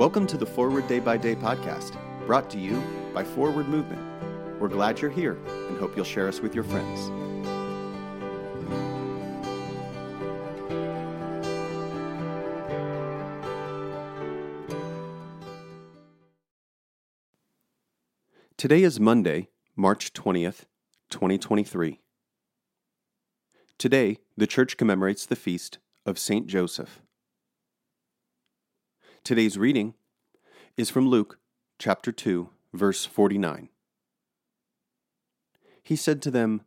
Welcome to the Forward Day by Day podcast, brought to you by Forward Movement. We're glad you're here and hope you'll share us with your friends. Today is Monday, March 20th, 2023. Today, the church commemorates the feast of Saint Joseph. Today's reading is from Luke chapter 2, verse 49. He said to them,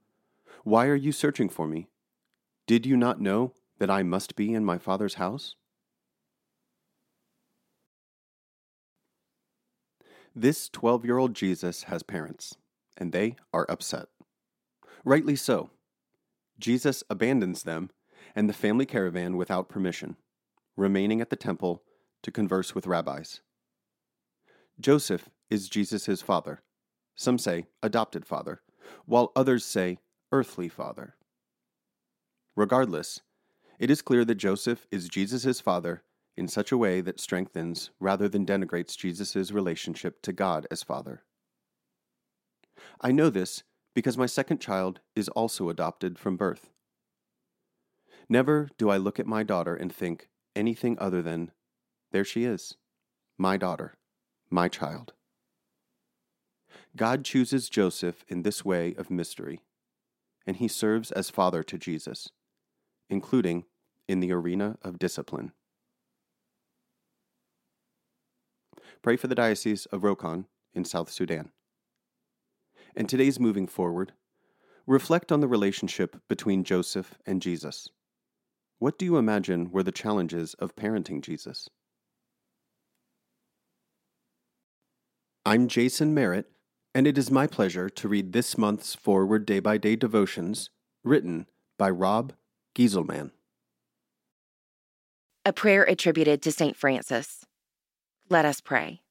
Why are you searching for me? Did you not know that I must be in my Father's house? This 12 year old Jesus has parents, and they are upset. Rightly so. Jesus abandons them and the family caravan without permission, remaining at the temple to converse with rabbis. Joseph is Jesus' father. Some say adopted father, while others say earthly father. Regardless, it is clear that Joseph is Jesus' father in such a way that strengthens rather than denigrates Jesus' relationship to God as father. I know this because my second child is also adopted from birth. Never do I look at my daughter and think anything other than, there she is, my daughter, my child. God chooses Joseph in this way of mystery, and he serves as father to Jesus, including in the arena of discipline. Pray for the Diocese of Rokon in South Sudan. And today's moving forward, reflect on the relationship between Joseph and Jesus. What do you imagine were the challenges of parenting Jesus? I'm Jason Merritt, and it is my pleasure to read this month's Forward Day by Day devotions written by Rob Gieselmann. A prayer attributed to St. Francis. Let us pray.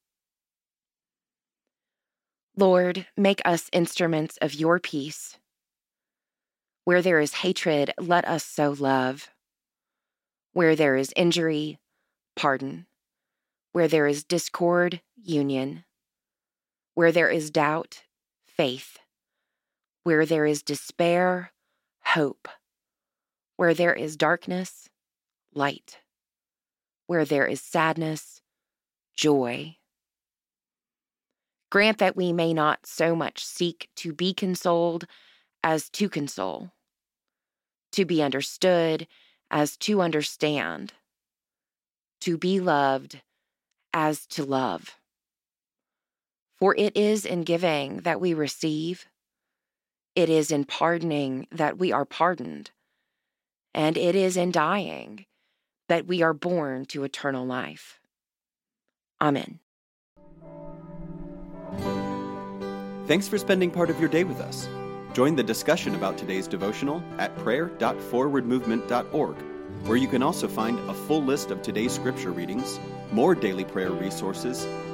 Lord, make us instruments of your peace. Where there is hatred, let us sow love. Where there is injury, pardon. Where there is discord, union. Where there is doubt, faith. Where there is despair, hope. Where there is darkness, light. Where there is sadness, joy. Grant that we may not so much seek to be consoled as to console, to be understood as to understand, to be loved as to love. For it is in giving that we receive, it is in pardoning that we are pardoned, and it is in dying that we are born to eternal life. Amen. Thanks for spending part of your day with us. Join the discussion about today's devotional at prayer.forwardmovement.org, where you can also find a full list of today's scripture readings, more daily prayer resources,